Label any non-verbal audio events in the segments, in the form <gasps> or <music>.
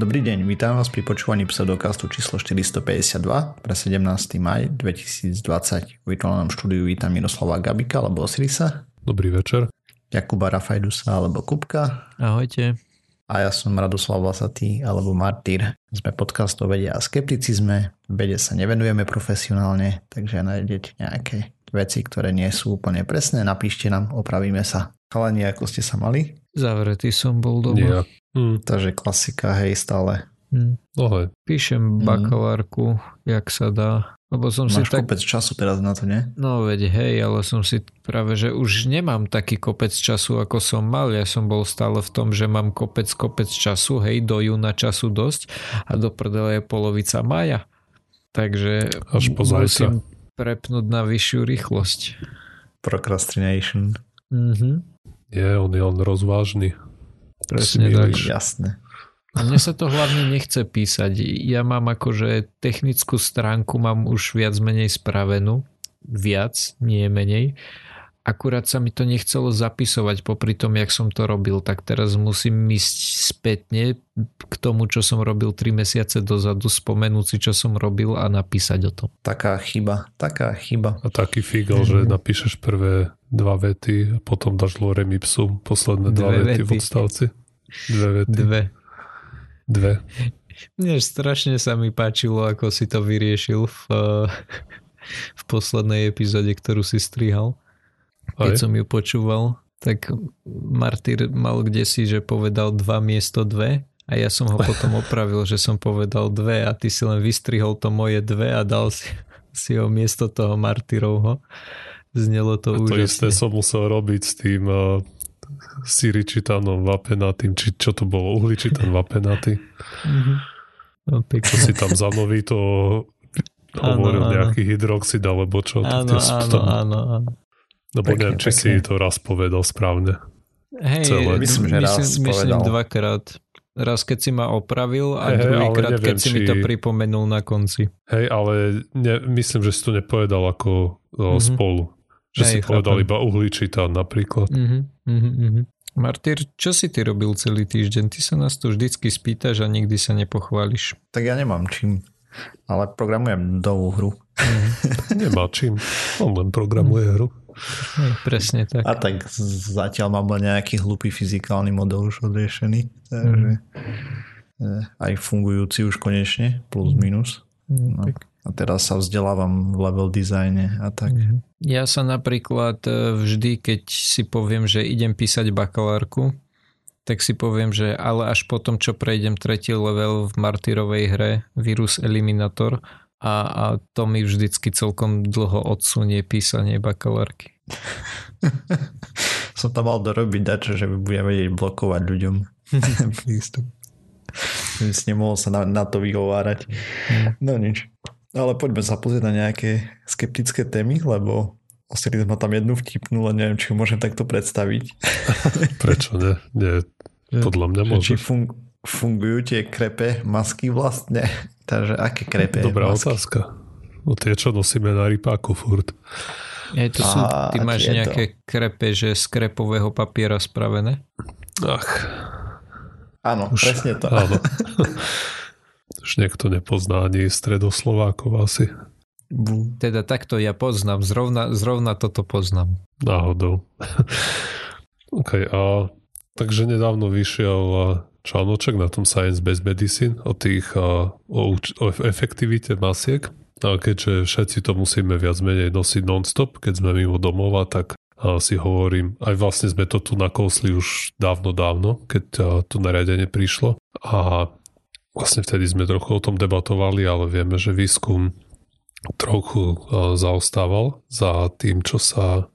Dobrý deň, vítam vás pri počúvaní pseudokastu číslo 452 pre 17. maj 2020. V virtuálnom štúdiu vítam Miroslava Gabika alebo Osirisa. Dobrý večer. Jakuba Rafajdusa alebo Kupka. Ahojte. A ja som Radoslav Vlasatý alebo Martyr. Sme podcast o vede a skepticizme. Vede sa nevenujeme profesionálne, takže nájdete nejaké veci, ktoré nie sú úplne presné. Napíšte nám, opravíme sa. Chalani, ako ste sa mali? Zavretý som bol doma. Nie. Hm. Takže klasika, hej, stále. Hm. No hej. Píšem bakalárku, jak sa dá. Lebo som si Máš tak... kopec času teraz na to, nie? No veď hej, ale som si práve, že už nemám taký kopec času, ako som mal. Ja som bol stále v tom, že mám kopec, kopec času, hej, do júna času dosť a do prdele je polovica maja. Takže Až po musím prepnúť na vyššiu rýchlosť. Procrastination. Mhm. Nie, on je len rozvážny. Presne tak. Jasné. A mne sa to hlavne nechce písať. Ja mám akože technickú stránku mám už viac menej spravenú. Viac, nie menej. Akurát sa mi to nechcelo zapisovať popri tom, jak som to robil, tak teraz musím ísť spätne k tomu, čo som robil 3 mesiace dozadu, spomenúť si, čo som robil a napísať o tom. Taká chyba, taká chyba. A taký figel, že napíšeš prvé dva vety a potom dáš lorem ipsum posledné dva Dve vety v vety. odstavci. Dve vety. Dve. Dve. Mne strašne sa mi páčilo, ako si to vyriešil v, v poslednej epizóde, ktorú si strihal. Keď Aj? som ju počúval, tak Martyr mal kde si, že povedal dva miesto dve a ja som ho <laughs> potom opravil, že som povedal dve a ty si len vystrihol to moje dve a dal si, <laughs> si ho miesto toho Martyrovho. Znelo to, A to isté som musel robiť s tým uh, siričitanom vapenatým, či čo to bolo, uhličitan vapenatý. Mhm. No, pekne. si tam zanoví to hovoril áno. nejaký hydroxid alebo čo. Áno, áno, tam- áno, áno. Lebo Pekne, neviem, či si pekne. to raz povedal správne. Hej, Celé. Myslím, že raz myslím, myslím povedal. dvakrát. Raz, keď si ma opravil a hej, druhýkrát, keď si mi to či- pripomenul na konci. Hej, ale ne, myslím, že si to nepovedal ako o, Mhm. spolu. Že Hej, si povedal chápem. iba uhličitán napríklad. Mhm, mhm, mhm. Martyr, čo si ty robil celý týždeň? Ty sa nás tu vždycky spýtaš a nikdy sa nepochváliš. Tak ja nemám čím, ale programujem novú hru. <laughs> Nemá čím. On len programuje hru. Hej, <laughs> presne tak. A tak zatiaľ mám len nejaký hlupý fyzikálny model už odriešený. Takže eh, aj fungujúci už konečne, plus minus. Mm, No. tak. A teraz sa vzdelávam v level dizajne a tak. Mhm. Ja sa napríklad e, vždy, keď si poviem, že idem písať bakalárku, tak si poviem, že ale až potom, čo prejdem tretí level v Martyrovej hre Virus Eliminator a, a to mi vždycky celkom dlho odsunie písanie bakalárky. <laughs> Som tam mal dorobiť dačo, že budem vedieť blokovať ľuďom <laughs> prístup. Nemohol sa na, na to vyhovárať. No nič. Ale poďme sa pozrieť na nejaké skeptické témy, lebo Osiris ma tam jednu vtipnú, len neviem, či ju môžem takto predstaviť. <laughs> Prečo ne? Nie, podľa mňa Že či môžeš. fun- fungujú tie krepe masky vlastne. Takže aké krepe Dobrá masky? otázka. No tie, čo nosíme na rypáku furt. Je to sú, ty máš nejaké krepe, že z krepového papiera spravené? Ach, Áno, už, presne to. Áno. <laughs> Už niekto nepozná ani stredoslovákov asi. Teda takto ja poznám, zrovna, zrovna toto poznám. Náhodou. <laughs> OK, a takže nedávno vyšiel a, článoček na tom Science Based Medicine o tých o, o efektivite masiek. A keďže všetci to musíme viac menej nosiť non-stop, keď sme mimo domova, tak si hovorím, aj vlastne sme to tu nakousli už dávno, dávno, keď to nariadenie prišlo. A vlastne vtedy sme trochu o tom debatovali, ale vieme, že výskum trochu zaostával za tým, čo sa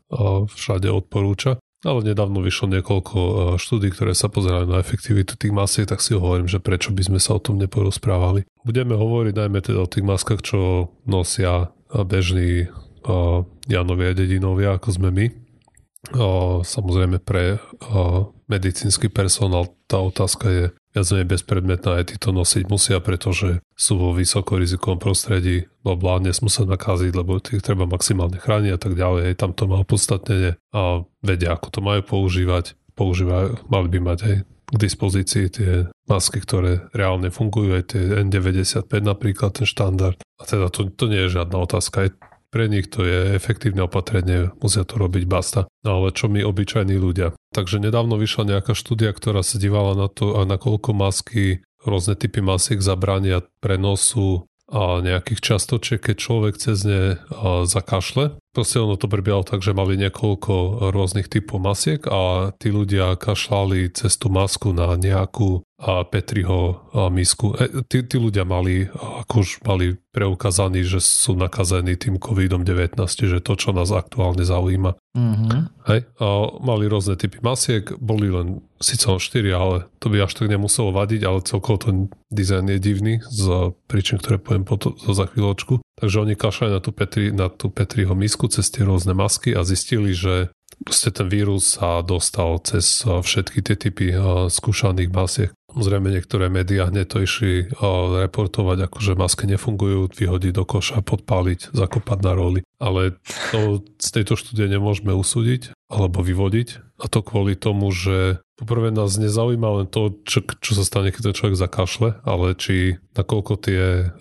všade odporúča. Ale nedávno vyšlo niekoľko a, štúdí, ktoré sa pozerajú na efektivitu tých masiek, tak si hovorím, že prečo by sme sa o tom neporozprávali. Budeme hovoriť najmä teda o tých maskách, čo nosia bežní a, Janovia a dedinovia, ako sme my. A, samozrejme pre medicínsky personál tá otázka je viac menej bezpredmetná, aj tí to nosiť musia, pretože sú vo vysokorizikovom prostredí, blá, nesmú sa nakaziť, lebo tých treba maximálne chrániť a tak ďalej, tam to má opodstatnenie a vedia, ako to majú používať, používajú, mali by mať aj k dispozícii tie masky, ktoré reálne fungujú, aj tie N95 napríklad, ten štandard. A teda to, to nie je žiadna otázka. Aj pre nich to je efektívne opatrenie, musia to robiť basta. No ale čo my obyčajní ľudia? Takže nedávno vyšla nejaká štúdia, ktorá sa dívala na to, a nakoľko masky, rôzne typy masiek zabrania prenosu a nejakých častočiek, keď človek cez ne zakašle, Proste ono to prebiehalo tak, že mali niekoľko rôznych typov masiek a tí ľudia kašľali cez tú masku na nejakú a Petriho a misku. E, tí, tí ľudia mali, akož mali preukázaní, že sú nakazení tým COVID-19, že to, čo nás aktuálne zaujíma. Mm-hmm. Hej? A mali rôzne typy masiek, boli len síce len 4, ale to by až tak nemuselo vadiť, ale celkovo ten dizajn je divný z príčin, ktoré poviem potom za chvíľočku. Takže oni kašľali na tú, Petri, na tú Petriho misku cez tie rôzne masky a zistili, že proste ten vírus sa dostal cez všetky tie typy skúšaných masiek. Zrejme niektoré médiá hneď to išli reportovať, ako že masky nefungujú, vyhodiť do koša, podpáliť, zakopať na roli. Ale to z tejto štúdie nemôžeme usúdiť alebo vyvodiť. A to kvôli tomu, že poprvé nás nezaujíma len to, čo, čo sa stane, keď ten človek zakašle, ale či nakoľko tie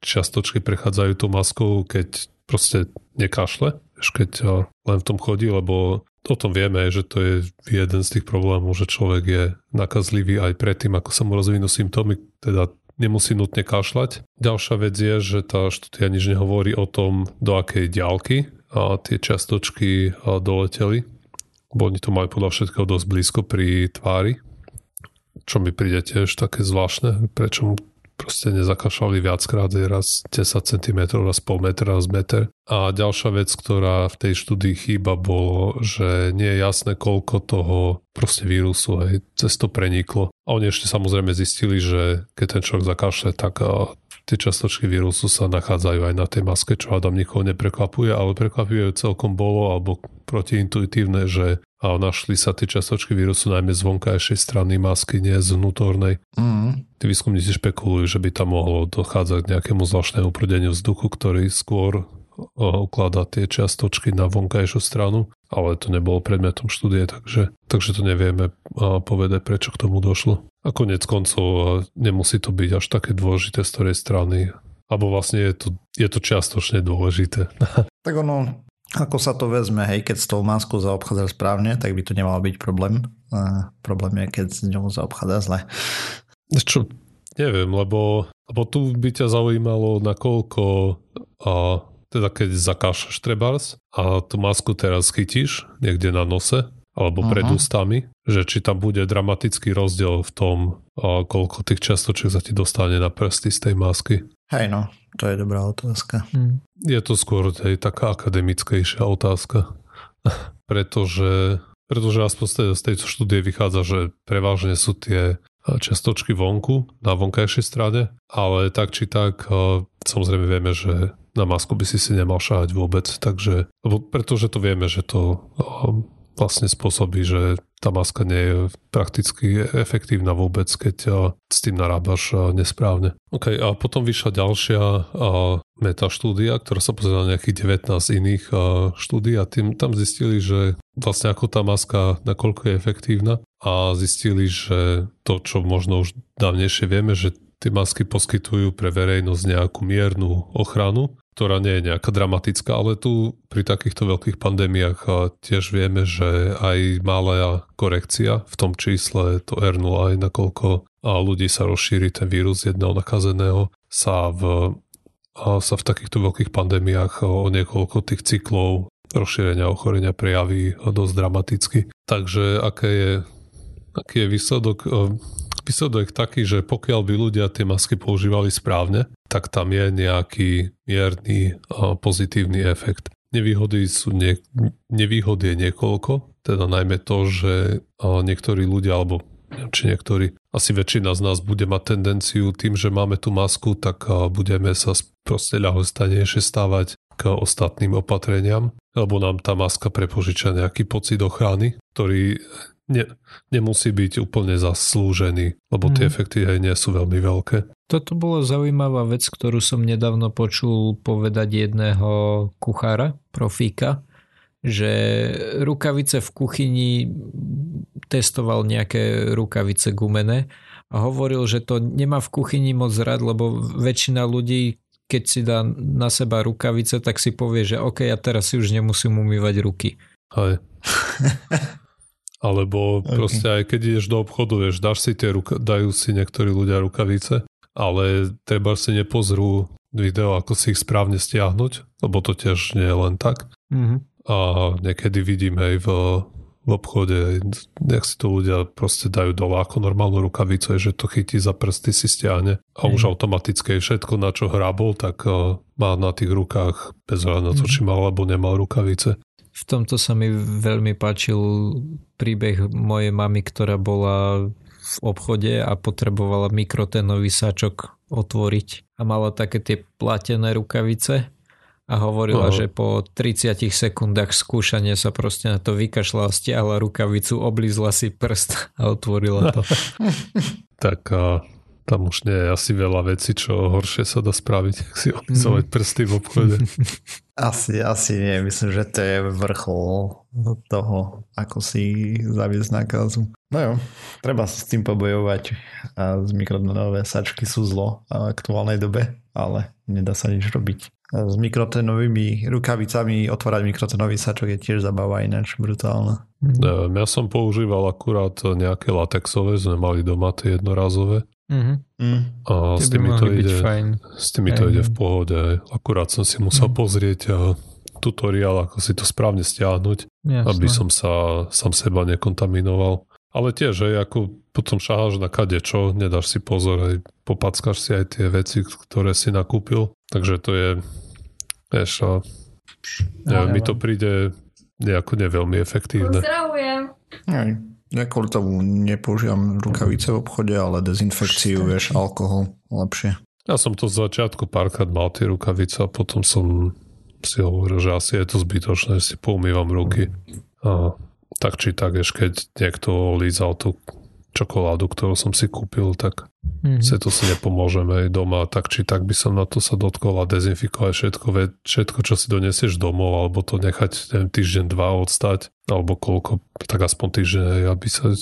čiastočky prechádzajú tú maskou, keď proste nekašle, keď len v tom chodí, lebo o tom vieme, že to je jeden z tých problémov, že človek je nakazlivý aj predtým, ako sa mu rozvinú symptómy, teda nemusí nutne kašľať. Ďalšia vec je, že tá štúdia nič nehovorí o tom, do akej ďalky a tie čiastočky doleteli, bo oni to majú podľa všetkého dosť blízko pri tvári, čo mi príde tiež také zvláštne, prečo proste nezakašľali viackrát, je raz 10 cm, raz pol metra, raz meter. A ďalšia vec, ktorá v tej štúdii chýba, bolo, že nie je jasné, koľko toho proste vírusu hej, cez to preniklo. A oni ešte samozrejme zistili, že keď ten človek zakašle, tak tie častočky vírusu sa nachádzajú aj na tej maske, čo Adam nikoho neprekvapuje, ale prekvapuje celkom bolo alebo protiintuitívne, že a našli sa tie častočky vírusu najmä z vonkajšej strany masky, nie z vnútornej. Mm. Tí výskumníci špekulujú, že by tam mohlo dochádzať k nejakému zvláštnemu prúdeniu vzduchu, ktorý skôr ukladá tie čiastočky na vonkajšiu stranu, ale to nebolo predmetom štúdie, takže, takže to nevieme povedať, prečo k tomu došlo. A konec koncov nemusí to byť až také dôležité z ktorej strany, alebo vlastne je to, je to čiastočne dôležité. <laughs> Tak ono, ako sa to vezme, hej, keď s tou maskou zaobchádza správne, tak by to nemal byť problém. A problém je, keď s ňou zaobchádza zle. Čo, neviem, lebo, lebo tu by ťa zaujímalo, nakoľko a, teda keď zakášaš trebárs a tú masku teraz chytíš niekde na nose alebo pred uh-huh. ústami, že či tam bude dramatický rozdiel v tom, koľko tých častočiek sa ti dostane na prsty z tej masky. Hej no, to je dobrá otázka. Hmm. Je to skôr tej taká akademickejšia otázka. <laughs> pretože, pretože aspoň z tejto štúdie vychádza, že prevažne sú tie čiastočky vonku, na vonkajšej strane, ale tak či tak samozrejme vieme, že na masku by si si nemal šáhať vôbec, takže, lebo pretože to vieme, že to vlastne spôsobí, že tá maska nie je prakticky efektívna vôbec, keď s tým narábaš nesprávne. OK, a potom vyšla ďalšia meta štúdia, ktorá sa pozerala na nejakých 19 iných štúdí a tým tam zistili, že vlastne ako tá maska, nakoľko je efektívna a zistili, že to, čo možno už dávnejšie vieme, že tie masky poskytujú pre verejnosť nejakú miernu ochranu ktorá nie je nejaká dramatická, ale tu pri takýchto veľkých pandémiách tiež vieme, že aj malá korekcia v tom čísle to R0 aj nakoľko ľudí sa rozšíri ten vírus jedného nakazeného sa v, sa v takýchto veľkých pandémiách o niekoľko tých cyklov rozšírenia ochorenia prejaví dosť dramaticky. Takže aké je, aký je výsledok? Výsledok taký, že pokiaľ by ľudia tie masky používali správne, tak tam je nejaký mierny pozitívny efekt. Nevýhody sú nie, nevýhody je niekoľko, teda najmä to, že niektorí ľudia, alebo či niektorí, asi väčšina z nás bude mať tendenciu tým, že máme tú masku, tak budeme sa proste ľahostanejšie stávať k ostatným opatreniam, lebo nám tá maska prepožiča nejaký pocit ochrany, ktorý ne, nemusí byť úplne zaslúžený, lebo tie mm. efekty aj nie sú veľmi veľké. Toto bola zaujímavá vec, ktorú som nedávno počul povedať jedného kuchára, profíka, že rukavice v kuchyni testoval nejaké rukavice gumené a hovoril, že to nemá v kuchyni moc rád, lebo väčšina ľudí, keď si dá na seba rukavice, tak si povie, že OK, ja teraz si už nemusím umývať ruky. Hej. <laughs> Alebo okay. proste aj keď ideš do obchodu, vieš, dáš si tie ruka- dajú si niektorí ľudia rukavice, ale treba si nepozrú video, ako si ich správne stiahnuť, lebo to tiež nie je len tak. Mm-hmm. A niekedy vidím aj v, v obchode, nech si to ľudia proste dajú dole ako normálnu rukavicu, že to chytí za prsty, si stiahne a mm-hmm. už automaticky všetko, na čo hrábol, tak uh, má na tých rukách bez na to, mm-hmm. či mal alebo nemal rukavice. V tomto sa mi veľmi páčil príbeh mojej mamy, ktorá bola v obchode a potrebovala mikrotenový sačok otvoriť a mala také tie platené rukavice a hovorila, Aha. že po 30 sekundách skúšania sa proste na to vykašľala, stiahla rukavicu, oblízla si prst a otvorila to. <laughs> tak a tam už nie je asi veľa vecí, čo horšie sa dá spraviť, <laughs> ak si opisovať mm. prsty v obchode. <laughs> Asi, asi nie. Myslím, že to je vrchol toho, ako si zaviesť nákazu. No jo, treba sa s tým pobojovať. A z mikrotonové sačky sú zlo v aktuálnej dobe, ale nedá sa nič robiť. A s mikrotenovými rukavicami otvárať mikrotenový sačok je tiež zabava ináč brutálna. Ja som používal akurát nejaké latexové, sme mali doma tie jednorazové Mm-hmm. Mm. A s tými, to ide, s tými to ide v pohode. Akurát som si musel mm. pozrieť tutoriál, ako si to správne stiahnuť, Jasne. aby som sa sám seba nekontaminoval. Ale tiež, že ako potom šaháš na kade čo, nedáš si pozor, aj popackáš si aj tie veci, ktoré si nakúpil. Takže to je, vieš, a, neviem, mi to príde nejako neveľmi efektívne. Pozdravujem. Ja kvôli tomu nepoužívam rukavice v obchode, ale dezinfekciu, vieš, alkohol lepšie. Ja som to z začiatku párkrát mal tie rukavice a potom som si hovoril, že asi je to zbytočné, že si poumývam ruky. A tak či tak, ešte keď niekto lízal tú čokoládu, ktorú som si kúpil, tak mm-hmm. si to si nepomôžeme aj doma. Tak či tak by som na to sa dotkol a dezinfikovať všetko, všetko, čo si donesieš domov, alebo to nechať neviem, týždeň, dva odstať, alebo koľko, tak aspoň týždeň, aby sa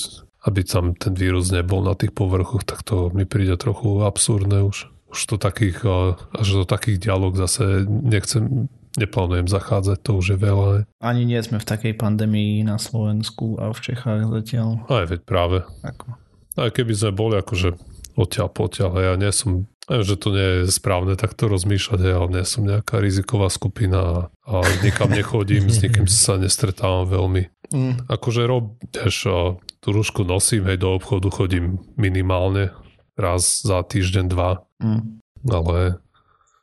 aby tam ten vírus nebol na tých povrchoch, tak to mi príde trochu absurdné už. Už to takých, až do takých dialog zase nechcem neplánujem zachádzať, to už je veľa. Ani nie sme v takej pandémii na Slovensku a v Čechách zatiaľ. Aj veď práve. Ako? Aj keby sme boli akože odtiaľ potiaľ, ja nie som že to nie je správne takto rozmýšľať, ale nie som nejaká riziková skupina a nikam nechodím, s nikým sa nestretávam veľmi. Mm. Akože rob, vieš, tú rúšku nosím, hej, do obchodu chodím minimálne raz za týždeň, dva. Mm. Ale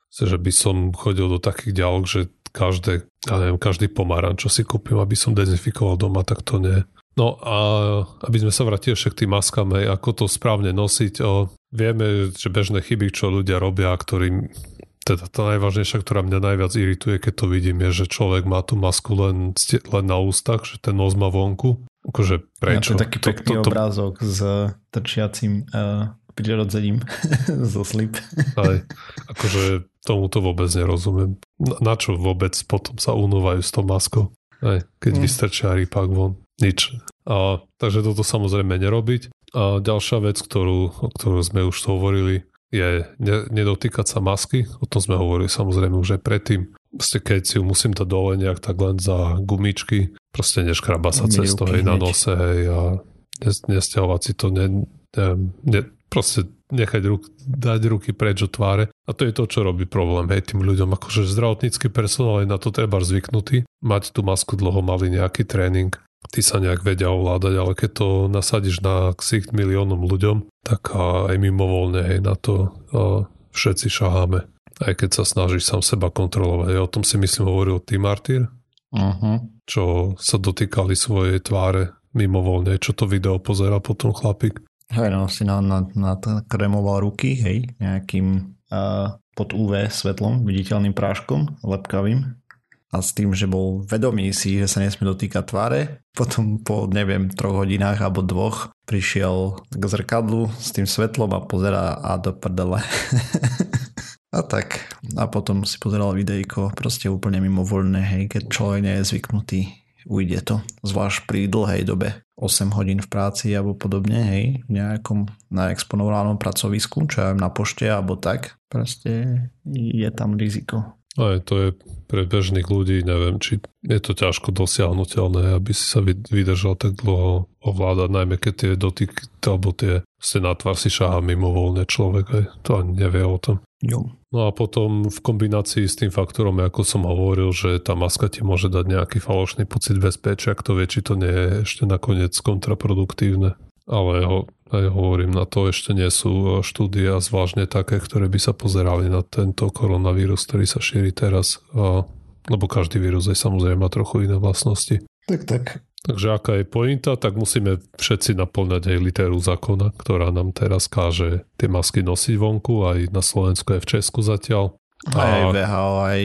že by som chodil do takých ďalok, že každé, ja neviem, každý pomaran, čo si kúpim, aby som dezinfikoval doma, tak to nie. No a aby sme sa vrátili však k tým maskám, hej, ako to správne nosiť, o, vieme, že bežné chyby, čo ľudia robia, ktorým teda tá najvážnejšia, ktorá mňa najviac irituje, keď to vidím, je, že človek má tú masku len, len na ústach, že ten nos má vonku. Akože prečo? Ja, to je taký pekný to, to, to... obrázok s trčiacim uh, prirodzením <laughs> zo slip. Aj, akože tomuto vôbec nerozumiem. Na, na čo vôbec potom sa unúvajú s tou maskou? Aj, keď mm. vystrčia rypák von. Nič. A, takže toto samozrejme nerobiť. A ďalšia vec, ktorú, o ktorú sme už hovorili, je ne, nedotýkať sa masky. O tom sme hovorili samozrejme už aj predtým. Proste keď si ju musím dať dole nejak tak len za gumičky, proste neškraba sa cez to hej, na nose hej, a nestiahovať si to ne, ne, ne, proste nechať ruk, dať ruky preč od tváre. A to je to, čo robí problém hej, tým ľuďom. Akože zdravotnícky personál je na to treba zvyknutý. Mať tú masku dlho mali nejaký tréning. Ty sa nejak vedia ovládať, ale keď to nasadíš na ksicht miliónom ľuďom, tak aj mimovolne hej, na to všetci šaháme. Aj keď sa snažíš sám seba kontrolovať. Ja o tom si myslím hovoril Tim Martyr, uh-huh. čo sa dotýkali svojej tváre mimovolne, čo to video pozera potom chlapík. Hej, no si na, na, na kremoval ruky, hej, nejakým uh, pod UV svetlom, viditeľným práškom, lepkavým a s tým, že bol vedomý si, že sa nesmie dotýkať tváre. Potom po, neviem, troch hodinách alebo dvoch prišiel k zrkadlu s tým svetlom a pozera a do prdele. <laughs> a tak. A potom si pozeral videjko, proste úplne mimovoľné, hej, keď človek nie je zvyknutý ujde to, zvlášť pri dlhej dobe 8 hodín v práci alebo podobne, hej, v nejakom na exponovanom pracovisku, čo aj na pošte alebo tak, proste je tam riziko. Aj to je pre bežných ľudí, neviem, či je to ťažko dosiahnutelné, aby si sa vydržal tak dlho ovládať, najmä keď tie dotyky, alebo tie ste na tvár si šáha mimo voľne človek, aj to ani nevie o tom. Jo. No a potom v kombinácii s tým faktorom, ako som hovoril, že tá maska ti môže dať nejaký falošný pocit bezpečia, kto vie, či to nie je ešte nakoniec kontraproduktívne. Ale ho, aj hovorím, na to ešte nie sú štúdia, zvláštne také, ktoré by sa pozerali na tento koronavírus, ktorý sa šíri teraz, a, lebo každý vírus aj samozrejme má trochu iné vlastnosti. Tak, tak. Takže aká je pointa, tak musíme všetci naplňať aj literu zákona, ktorá nám teraz káže tie masky nosiť vonku, aj na Slovensku, aj v Česku zatiaľ. A... Aj VHO, aj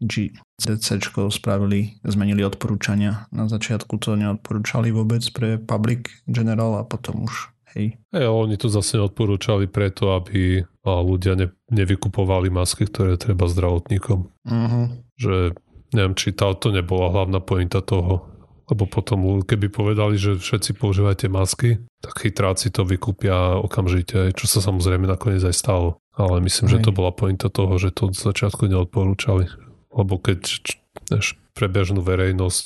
GCC spravili, zmenili odporúčania. Na začiatku to neodporúčali vôbec pre public general a potom už hej. Hej, oni to zase odporúčali preto, aby ľudia ne, nevykupovali masky, ktoré treba zdravotníkom. Uh-huh. Že neviem, či tá, to nebola hlavná pointa toho, lebo potom, keby povedali, že všetci používajte masky, tak chytráci to vykúpia okamžite, čo sa samozrejme nakoniec aj stalo. Ale myslím, Aj. že to bola pointa toho, že to od začiatku neodporúčali. Lebo keď než pre bežnú verejnosť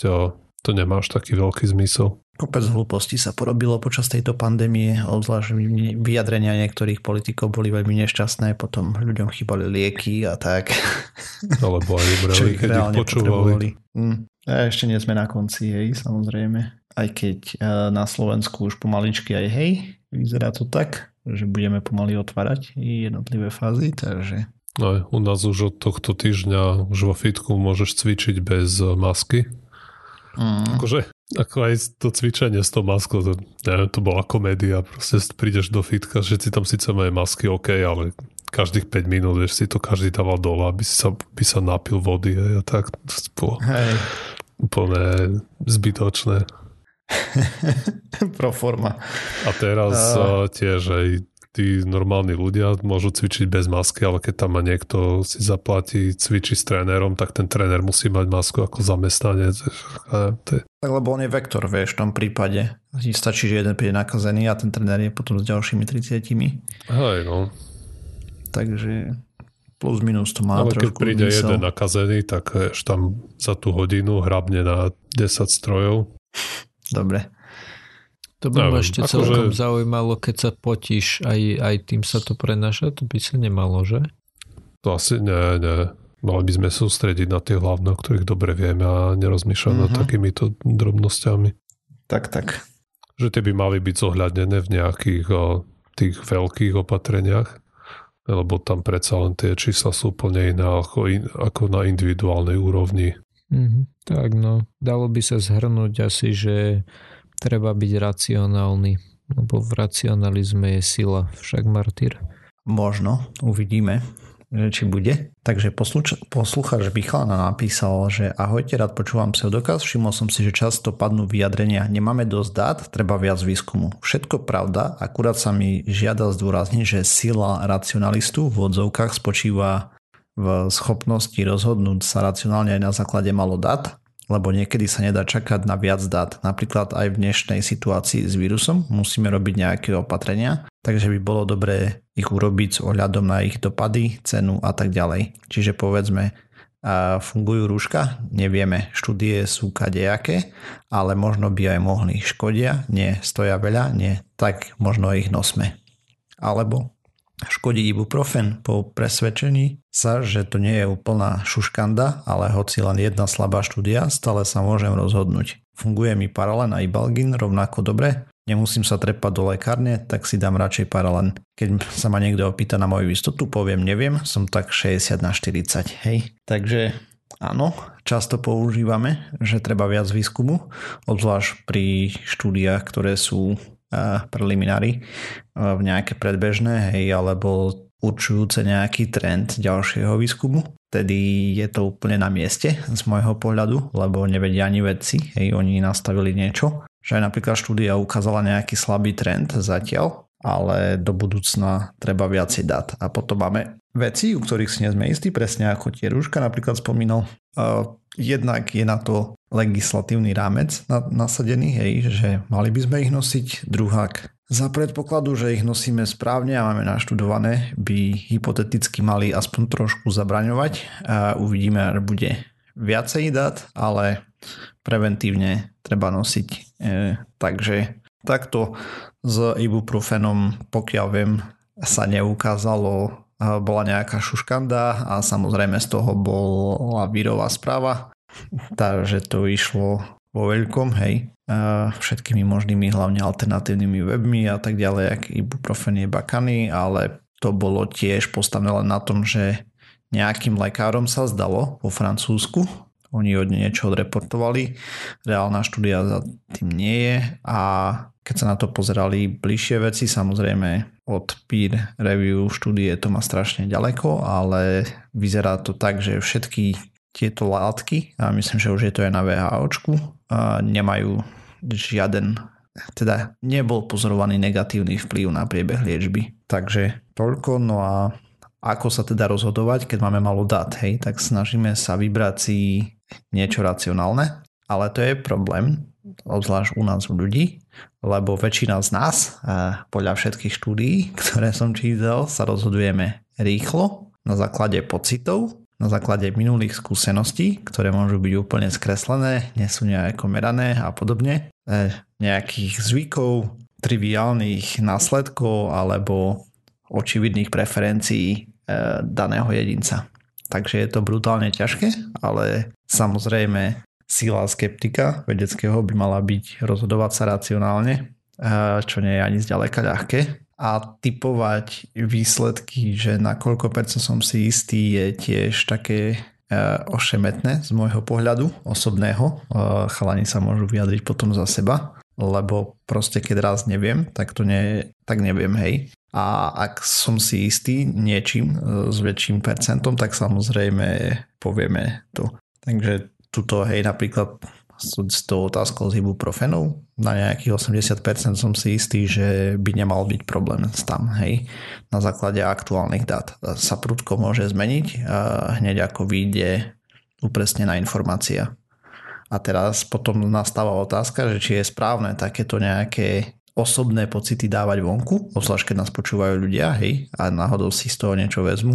to nemá až taký veľký zmysel. Kopec hlúpostí sa porobilo počas tejto pandémie, obzvlášť vyjadrenia niektorých politikov boli veľmi nešťastné, potom ľuďom chýbali lieky a tak. <laughs> Alebo aj <laughs> umreli, keď ich počúvali. Mm. A ešte nie sme na konci, hej, samozrejme. Aj keď e, na Slovensku už pomaličky aj hej, vyzerá to tak, že budeme pomaly otvárať jednotlivé fázy, takže... Aj, u nás už od tohto týždňa už vo fitku môžeš cvičiť bez masky. Mm. Akože ako aj to cvičenie s tou maskou, to, neviem, to bola komédia, proste prídeš do fitka, všetci tam síce majú masky, OK, ale každých 5 minút, vieš, si to každý dával dole, aby sa, by sa napil vody a tak, to bolo Hej. úplne zbytočné. <laughs> Pro forma. A teraz uh... tiež aj tí normálni ľudia môžu cvičiť bez masky, ale keď tam má niekto si zaplatí, cvičí s trénerom, tak ten tréner musí mať masku ako zamestnanec. Tak lebo on je vektor, vieš, v tom prípade. Stačí, že jeden príde nakazený a ten tréner je potom s ďalšími 30. Hej, no. Takže plus minus to má Ale keď príde mysel. jeden nakazený, tak ešte tam za tú hodinu hrabne na 10 strojov. Dobre. To by ma ešte celkom že... zaujímalo, keď sa potíš, aj, aj tým sa to prenaša, to by sa nemalo, že? To asi nie, nie. Mali by sme sústrediť na tie hlavné, o ktorých dobre vieme a nerozmýšľať uh-huh. nad mhm. takýmito drobnosťami. Tak, tak. Že tie by mali byť zohľadnené v nejakých o, tých veľkých opatreniach, lebo tam predsa len tie čísla sú úplne iné ako, in, ako na individuálnej úrovni. Uh-huh. Tak no, dalo by sa zhrnúť asi, že treba byť racionálny, lebo v racionalizme je sila, však martyr. Možno, uvidíme, či bude. Takže posluč- poslucháč Bichlana napísal, že ahojte, rád počúvam pseudokaz, všimol som si, že často padnú vyjadrenia, nemáme dosť dát, treba viac výskumu. Všetko pravda, akurát sa mi žiada zdôrazniť, že sila racionalistu v odzovkách spočíva v schopnosti rozhodnúť sa racionálne aj na základe malo dát lebo niekedy sa nedá čakať na viac dát. Napríklad aj v dnešnej situácii s vírusom musíme robiť nejaké opatrenia, takže by bolo dobré ich urobiť s ohľadom na ich dopady, cenu a tak ďalej. Čiže povedzme, fungujú rúška? Nevieme. Štúdie sú kadejaké, ale možno by aj mohli. Škodia? Nie. Stoja veľa? Nie. Tak možno ich nosme. Alebo škodí ibuprofen po presvedčení sa, že to nie je úplná šuškanda, ale hoci len jedna slabá štúdia, stále sa môžem rozhodnúť. Funguje mi paralen a ibalgin rovnako dobre? Nemusím sa trepať do lekárne, tak si dám radšej paralen. Keď sa ma niekto opýta na moju istotu, poviem neviem, som tak 60 na 40, hej. Takže áno, často používame, že treba viac výskumu, obzvlášť pri štúdiách, ktoré sú preliminári v nejaké predbežné, hej, alebo určujúce nejaký trend ďalšieho výskumu. Tedy je to úplne na mieste z môjho pohľadu, lebo nevedia ani vedci, hej, oni nastavili niečo, že aj napríklad štúdia ukázala nejaký slabý trend zatiaľ, ale do budúcna treba viacej dát. A potom máme veci, u ktorých si nie sme istí, presne ako tie rúška napríklad spomínal, jednak je na to legislatívny rámec nasadený, hej, že mali by sme ich nosiť. Druhák, za predpokladu, že ich nosíme správne a máme naštudované, by hypoteticky mali aspoň trošku zabraňovať. A uvidíme, že bude viacej dát, ale preventívne treba nosiť. E, takže takto s ibuprofenom, pokiaľ viem, sa neukázalo bola nejaká šuškanda a samozrejme z toho bola vírová správa, takže to išlo vo veľkom, hej, všetkými možnými hlavne alternatívnymi webmi a tak ďalej, ak ibuprofen je bakany, ale to bolo tiež postavené len na tom, že nejakým lekárom sa zdalo vo Francúzsku, oni od niečo odreportovali, reálna štúdia za tým nie je. A keď sa na to pozerali bližšie veci, samozrejme od peer review štúdie to má strašne ďaleko, ale vyzerá to tak, že všetky tieto látky, a myslím, že už je to aj na VHOčku, nemajú žiaden, teda nebol pozorovaný negatívny vplyv na priebeh liečby. Takže toľko, no a ako sa teda rozhodovať, keď máme malo dát, hej, tak snažíme sa vybrať si niečo racionálne, ale to je problém, obzvlášť u nás u ľudí, lebo väčšina z nás, podľa všetkých štúdií, <laughs> ktoré som čítal, sa rozhodujeme rýchlo, na základe pocitov, na základe minulých skúseností, ktoré môžu byť úplne skreslené, nie sú nejako merané a podobne, e, nejakých zvykov, triviálnych následkov alebo očividných preferencií e, daného jedinca. Takže je to brutálne ťažké, ale samozrejme sila skeptika vedeckého by mala byť rozhodovať sa racionálne, čo nie je ani zďaleka ľahké. A typovať výsledky, že na koľko percent som si istý, je tiež také ošemetné z môjho pohľadu osobného. Chalani sa môžu vyjadriť potom za seba, lebo proste keď raz neviem, tak to nie, tak neviem, hej. A ak som si istý niečím s väčším percentom, tak samozrejme povieme to. Takže tuto, hej, napríklad s tou otázkou s ibuprofenou na nejakých 80% som si istý, že by nemal byť problém tam, hej. Na základe aktuálnych dát sa prudko môže zmeniť hneď ako vyjde upresnená informácia. A teraz potom nastáva otázka, že či je správne takéto nejaké osobné pocity dávať vonku, obzvlášť keď nás počúvajú ľudia, hej, a náhodou si z toho niečo vezmu.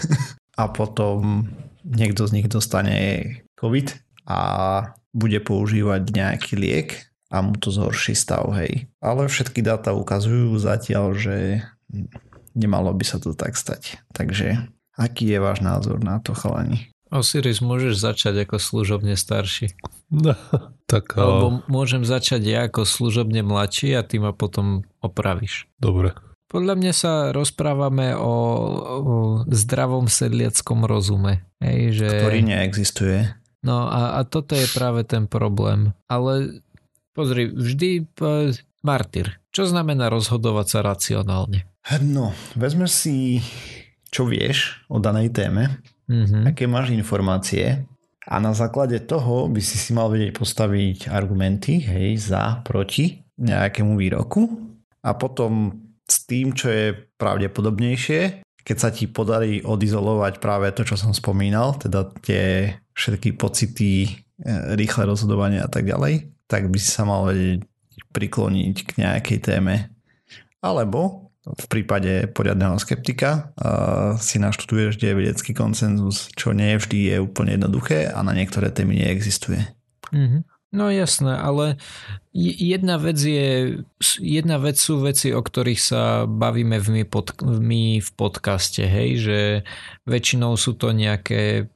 <laughs> a potom niekto z nich dostane COVID a bude používať nejaký liek a mu to zhorší stav, hej. Ale všetky dáta ukazujú zatiaľ, že nemalo by sa to tak stať. Takže aký je váš názor na to, chalani? Osiris, môžeš začať ako služobne starší. No, tak... Alebo môžem začať ja ako služobne mladší a ty ma potom opravíš. Dobre. Podľa mňa sa rozprávame o, o zdravom sedliackom rozume. Hej, že... Ktorý neexistuje. No a, a toto je práve ten problém. Ale pozri, vždy uh, martyr. Čo znamená rozhodovať sa racionálne? No, vezme si, čo vieš o danej téme, mm-hmm. aké máš informácie a na základe toho by si si mal vedieť postaviť argumenty, hej, za, proti nejakému výroku a potom s tým, čo je pravdepodobnejšie, keď sa ti podarí odizolovať práve to, čo som spomínal, teda tie všetky pocity, e, rýchle rozhodovanie a tak ďalej, tak by si sa mal vedieť prikloniť k nejakej téme. Alebo v prípade poriadneho skeptika uh, si naštuduješ, kde je vedecký koncenzus, čo nie vždy je úplne jednoduché a na niektoré témy neexistuje. Mm-hmm. No jasné, ale jedna vec je, jedna vec sú veci, o ktorých sa bavíme v my, pod, my v podcaste, hej, že väčšinou sú to nejaké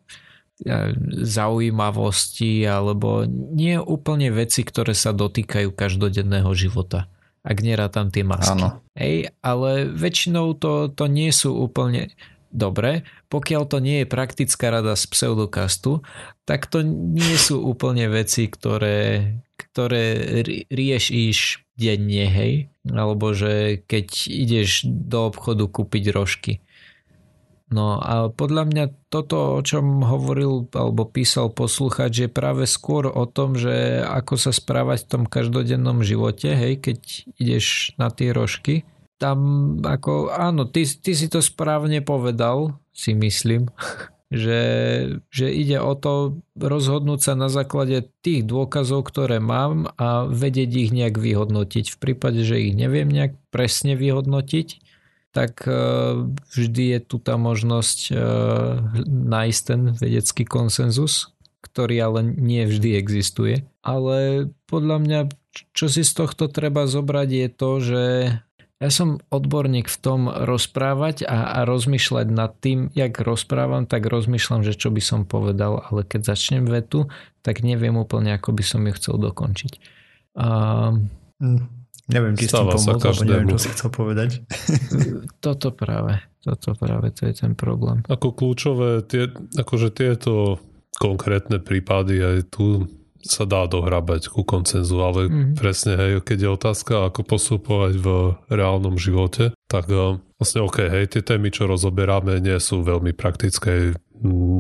zaujímavosti alebo nie úplne veci, ktoré sa dotýkajú každodenného života. Ak tam tie masky. Áno. Hej, ale väčšinou to, to nie sú úplne dobre. Pokiaľ to nie je praktická rada z pseudokastu, tak to nie sú úplne veci, ktoré, ktoré riešíš denne, hej? Alebo že keď ideš do obchodu kúpiť rožky No a podľa mňa toto, o čom hovoril alebo písal poslúchať, je práve skôr o tom, že ako sa správať v tom každodennom živote, hej, keď ideš na tie rožky. Tam ako, áno, ty, ty si to správne povedal, si myslím, <laughs> že, že ide o to rozhodnúť sa na základe tých dôkazov, ktoré mám a vedieť ich nejak vyhodnotiť. V prípade, že ich neviem nejak presne vyhodnotiť, tak e, vždy je tu tá možnosť e, nájsť ten vedecký konsenzus, ktorý ale nie vždy existuje. Ale podľa mňa, čo si z tohto treba zobrať je to, že ja som odborník v tom rozprávať a, a rozmýšľať nad tým, jak rozprávam, tak rozmýšľam, že čo by som povedal, ale keď začnem vetu, tak neviem úplne, ako by som ju chcel dokončiť. Hm, neviem, či s tým pomôcť, lebo neviem, čo si chcel povedať. <laughs> Toto práve, toto práve, to je ten problém. Ako kľúčové, tie, akože tieto konkrétne prípady aj tu sa dá dohrabať ku koncenzu, ale mm-hmm. presne, hej, keď je otázka, ako postupovať v reálnom živote, tak uh, vlastne OK, hej, tie témy, čo rozoberáme, nie sú veľmi praktické.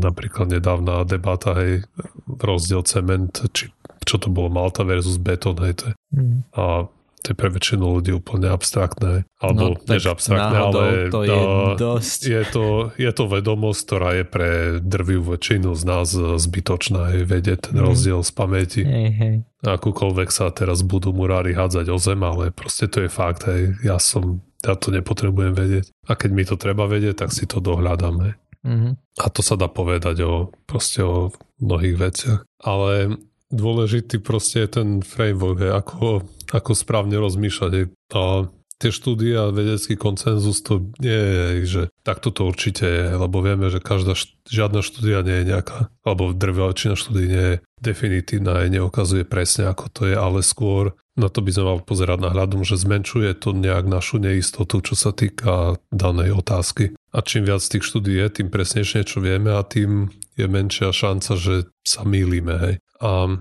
Napríklad nedávna debata, hej, rozdiel cement, či čo to bolo Malta versus betón, hej, to je. Mm. A to je pre väčšinu ľudí úplne abstraktné. Alebo no, než abstraktné, ale to je, dosť. Je, to, je to vedomosť, ktorá je pre drvivú väčšinu z nás zbytočná. Je vedieť ten mm. rozdiel z pamäti. Hej, hej. Akúkoľvek sa teraz budú murári hádzať o zem, ale proste to je fakt. Hej. Ja som, ja to nepotrebujem vedieť. A keď mi to treba vedieť, tak si to dohľadáme. Mm-hmm. A to sa dá povedať o, proste o mnohých veciach. Ale dôležitý proste je ten framework, ako, ako správne rozmýšľať. Je. A tie štúdie a vedecký koncenzus to nie je, že takto to určite je, lebo vieme, že každá, žiadna štúdia nie je nejaká, alebo drvia väčšina štúdí nie je definitívna a neukazuje presne, ako to je, ale skôr na to by sme mali pozerať na hľadom, že zmenšuje to nejak našu neistotu, čo sa týka danej otázky. A čím viac tých štúdí je, tým presnejšie čo vieme a tým je menšia šanca, že sa mýlime. Hej. A,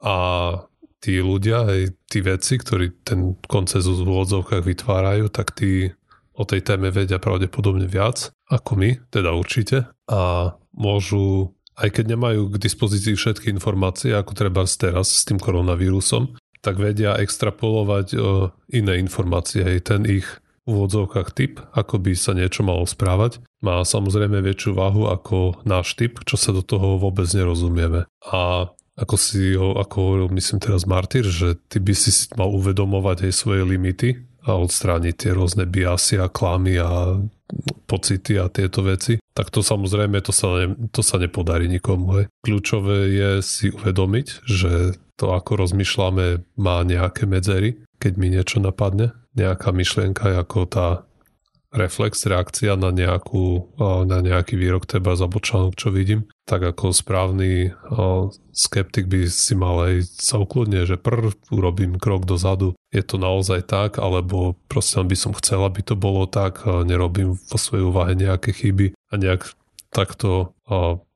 a tí ľudia, aj tí veci, ktorí ten koncezus v úvodzovkách vytvárajú, tak tí o tej téme vedia pravdepodobne viac ako my, teda určite. A môžu, aj keď nemajú k dispozícii všetky informácie, ako treba teraz s tým koronavírusom, tak vedia extrapolovať o iné informácie. Aj ten ich úvodzovkách typ, ako by sa niečo malo správať, má samozrejme väčšiu váhu ako náš typ, čo sa do toho vôbec nerozumieme. A ako si ho, ako hovoril, myslím teraz Martyr, že ty by si mal uvedomovať aj svoje limity a odstrániť tie rôzne biasy a klamy a pocity a tieto veci, tak to samozrejme to sa, ne, to sa nepodarí nikomu. Hej. Kľúčové je si uvedomiť, že to ako rozmýšľame má nejaké medzery, keď mi niečo napadne. Nejaká myšlienka ako tá reflex, reakcia na, nejakú, na nejaký výrok teba za článok, čo vidím, tak ako správny skeptik by si mal aj sa ukludne, že prv urobím krok dozadu. Je to naozaj tak, alebo proste by som chcel, aby to bolo tak, nerobím vo svojej úvahe nejaké chyby a nejak takto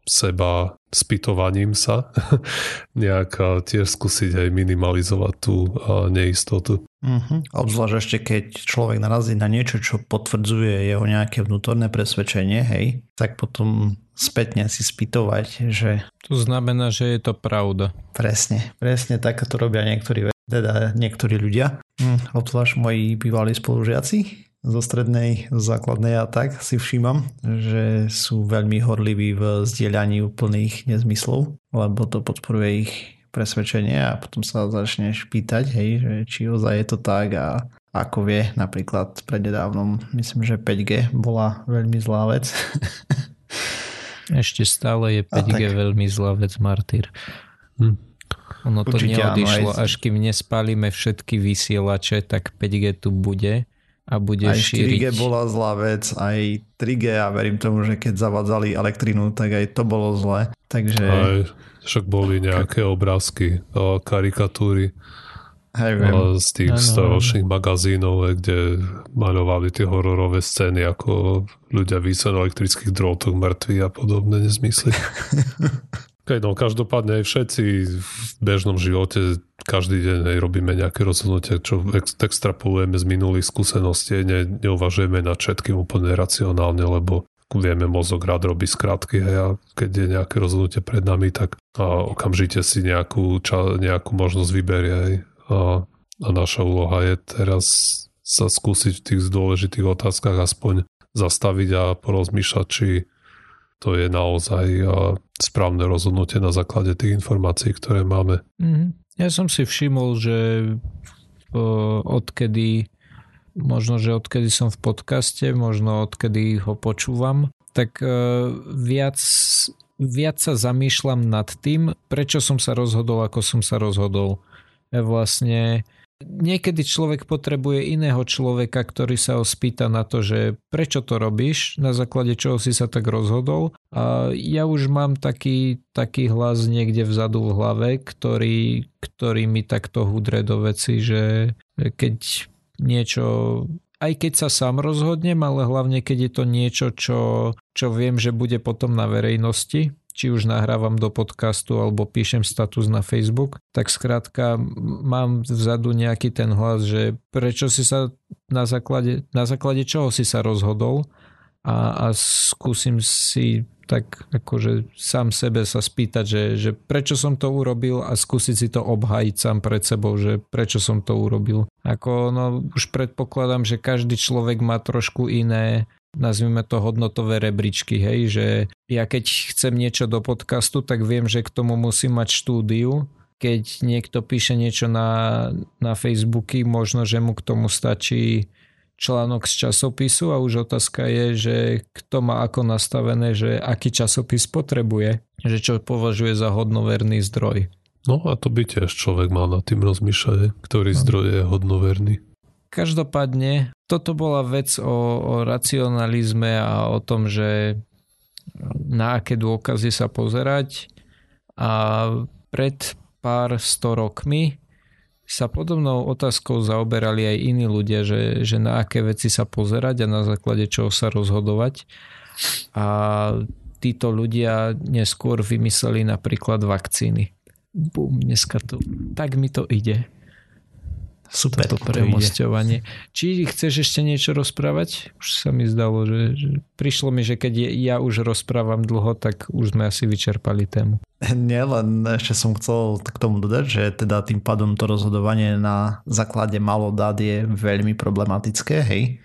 seba spytovaním sa <laughs> nejak tiež skúsiť aj minimalizovať tú neistotu. Uh-huh. Obzvlášť ešte keď človek narazí na niečo, čo potvrdzuje jeho nejaké vnútorné presvedčenie, hej, tak potom spätne si spýtovať, že... To znamená, že je to pravda. Presne, presne tak to robia niektorí, teda niektorí ľudia, hm, obzvlášť moji bývalí spolužiaci, zo strednej, základnej a tak si všímam, že sú veľmi horliví v zdieľaní úplných nezmyslov, lebo to podporuje ich presvedčenie a potom sa začneš pýtať, hej, že či ozaj je to tak a ako vie, napríklad prednedávnom, myslím, že 5G bola veľmi zlá vec. <laughs> Ešte stále je 5G veľmi zlá vec, Martyr. Hm. Ono to Určite neodišlo, áno, aj... až kým nespalíme všetky vysielače, tak 5G tu bude a bude aj šíriť. 4G bola zlá vec, aj 3G a verím tomu, že keď zavadzali elektrinu, tak aj to bolo zlé. Takže... Aj, však boli nejaké obrázky, karikatúry Hej, viem. z tých staročných magazínov, kde maľovali tie hororové scény, ako ľudia vysa na elektrických drôtoch mŕtvi a podobné nezmysly. <laughs> Okay, no každopádne aj všetci v bežnom živote každý deň aj robíme nejaké rozhodnutia, čo ex- extrapolujeme z minulých skúseností, ne, neuvažujeme nad všetkým úplne racionálne, lebo vieme, mozog rád robí skratky a keď je nejaké rozhodnutie pred nami, tak a okamžite si nejakú, ča, nejakú možnosť vyberie. Aj, a, a naša úloha je teraz sa skúsiť v tých dôležitých otázkach aspoň zastaviť a porozmýšľať, či to je naozaj správne rozhodnutie na základe tých informácií, ktoré máme. Mm-hmm. Ja som si všimol, že odkedy možno, že odkedy som v podcaste, možno odkedy ho počúvam, tak viac, viac sa zamýšľam nad tým, prečo som sa rozhodol, ako som sa rozhodol. Vlastne Niekedy človek potrebuje iného človeka, ktorý sa ho spýta na to, že prečo to robíš, na základe čoho si sa tak rozhodol. A ja už mám taký, taký hlas niekde vzadu v hlave, ktorý, ktorý mi takto hudre do veci, že keď niečo aj keď sa sám rozhodnem, ale hlavne keď je to niečo, čo, čo viem, že bude potom na verejnosti, či už nahrávam do podcastu alebo píšem status na Facebook, tak skrátka mám vzadu nejaký ten hlas, že prečo si sa na základe, na základe čoho si sa rozhodol a, a skúsim si tak akože sám sebe sa spýtať, že, že prečo som to urobil a skúsiť si to obhajiť sám pred sebou, že prečo som to urobil. Ako no už predpokladám, že každý človek má trošku iné nazvime to hodnotové rebríčky, hej, že ja keď chcem niečo do podcastu, tak viem, že k tomu musím mať štúdiu, keď niekto píše niečo na, na Facebooky, možno, že mu k tomu stačí článok z časopisu a už otázka je, že kto má ako nastavené, že aký časopis potrebuje, že čo považuje za hodnoverný zdroj. No a to by tiež človek mal nad tým rozmýšľať, ktorý no. zdroj je hodnoverný. Každopádne, toto bola vec o, o racionalizme a o tom, že na aké dôkazy sa pozerať a pred pár sto rokmi sa podobnou otázkou zaoberali aj iní ľudia, že, že na aké veci sa pozerať a na základe čoho sa rozhodovať. A títo ľudia neskôr vymysleli napríklad vakcíny. Bum, dneska to, tak mi to ide. Super. Toto premosťovanie. Či chceš ešte niečo rozprávať? Už sa mi zdalo, že, že prišlo mi, že keď ja už rozprávam dlho, tak už sme asi vyčerpali tému. Nie, len ešte som chcel k tomu dodať, že teda tým pádom to rozhodovanie na základe malo dát je veľmi problematické, hej?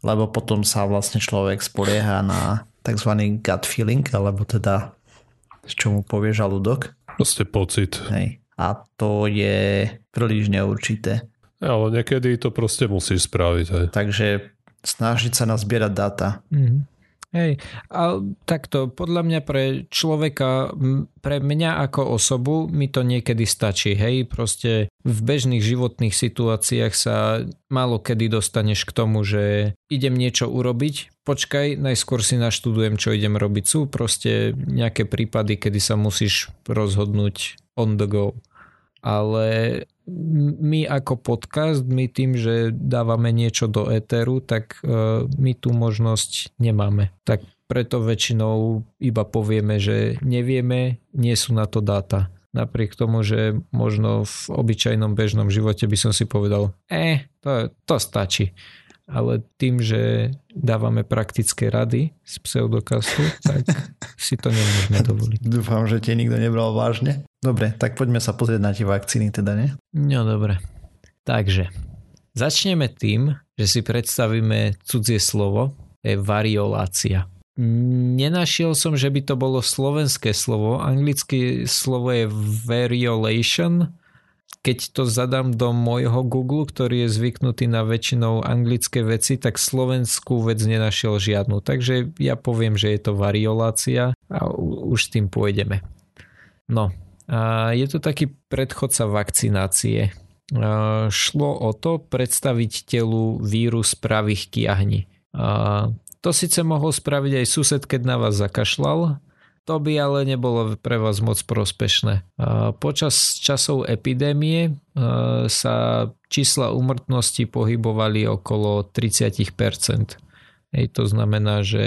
Lebo potom sa vlastne človek spolieha na tzv. gut feeling, alebo teda z čomu povie žalúdok. Proste pocit. Hej a to je príliš neurčité. Ale niekedy to proste musíš spraviť. Hej. Takže snažiť sa nazbierať dáta. Mm. Hej, a takto, podľa mňa pre človeka, pre mňa ako osobu mi to niekedy stačí, hej, proste v bežných životných situáciách sa málo kedy dostaneš k tomu, že idem niečo urobiť, počkaj, najskôr si naštudujem, čo idem robiť. Sú proste nejaké prípady, kedy sa musíš rozhodnúť on the go. Ale my ako podcast, my tým, že dávame niečo do éteru, tak uh, my tú možnosť nemáme. Tak preto väčšinou iba povieme, že nevieme, nie sú na to dáta. Napriek tomu, že možno v obyčajnom bežnom živote by som si povedal, eh, to, to stačí ale tým, že dávame praktické rady z pseudokastu, tak <laughs> si to nemôžeme dovoliť. Dúfam, že tie nikto nebral vážne. Dobre, tak poďme sa pozrieť na tie vakcíny teda, nie? No dobre. Takže, začneme tým, že si predstavíme cudzie slovo, je variolácia. Nenašiel som, že by to bolo slovenské slovo. Anglické slovo je variolation, keď to zadám do môjho Google, ktorý je zvyknutý na väčšinou anglické veci, tak slovenskú vec nenašiel žiadnu. Takže ja poviem, že je to variolácia a už s tým pôjdeme. No, a je to taký predchodca vakcinácie. A šlo o to predstaviť telu vírus pravých kiahni. A to síce mohol spraviť aj sused, keď na vás zakašľal, to by ale nebolo pre vás moc prospešné. Počas časov epidémie sa čísla umrtnosti pohybovali okolo 30%. Hej, to znamená, že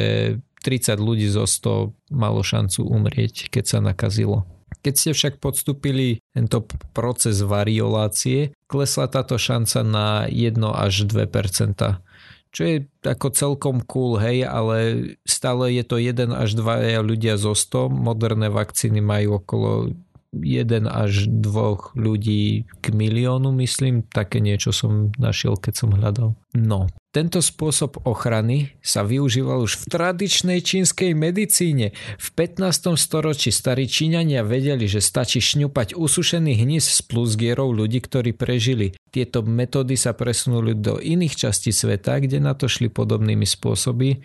30 ľudí zo 100 malo šancu umrieť, keď sa nakazilo. Keď ste však podstúpili tento proces variolácie, klesla táto šanca na 1 až 2% čo je ako celkom cool, hej, ale stále je to 1 až 2 ľudia zo 100. Moderné vakcíny majú okolo 1 až 2 ľudí k miliónu, myslím. Také niečo som našiel, keď som hľadal. No, Tento spôsob ochrany sa využíval už v tradičnej čínskej medicíne. V 15. storočí starí Číňania vedeli, že stačí šňupať usušený hnis z plusgierov ľudí, ktorí prežili. Tieto metódy sa presunuli do iných častí sveta, kde na to šli podobnými spôsoby,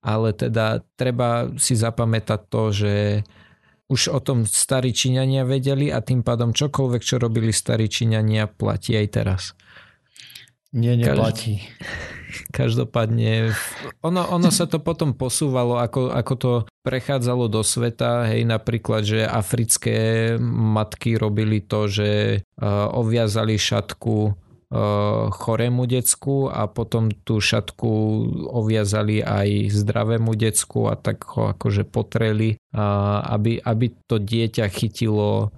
ale teda treba si zapamätať to, že už o tom starí Číňania vedeli a tým pádom čokoľvek, čo robili starí Číňania, platí aj teraz. Nie, neplatí. Každopádne, ono, ono sa to potom posúvalo, ako, ako to prechádzalo do sveta, hej, napríklad, že africké matky robili to, že uh, oviazali šatku uh, chorému decku a potom tú šatku oviazali aj zdravému decku a tak ho akože potreli, aby, aby to dieťa chytilo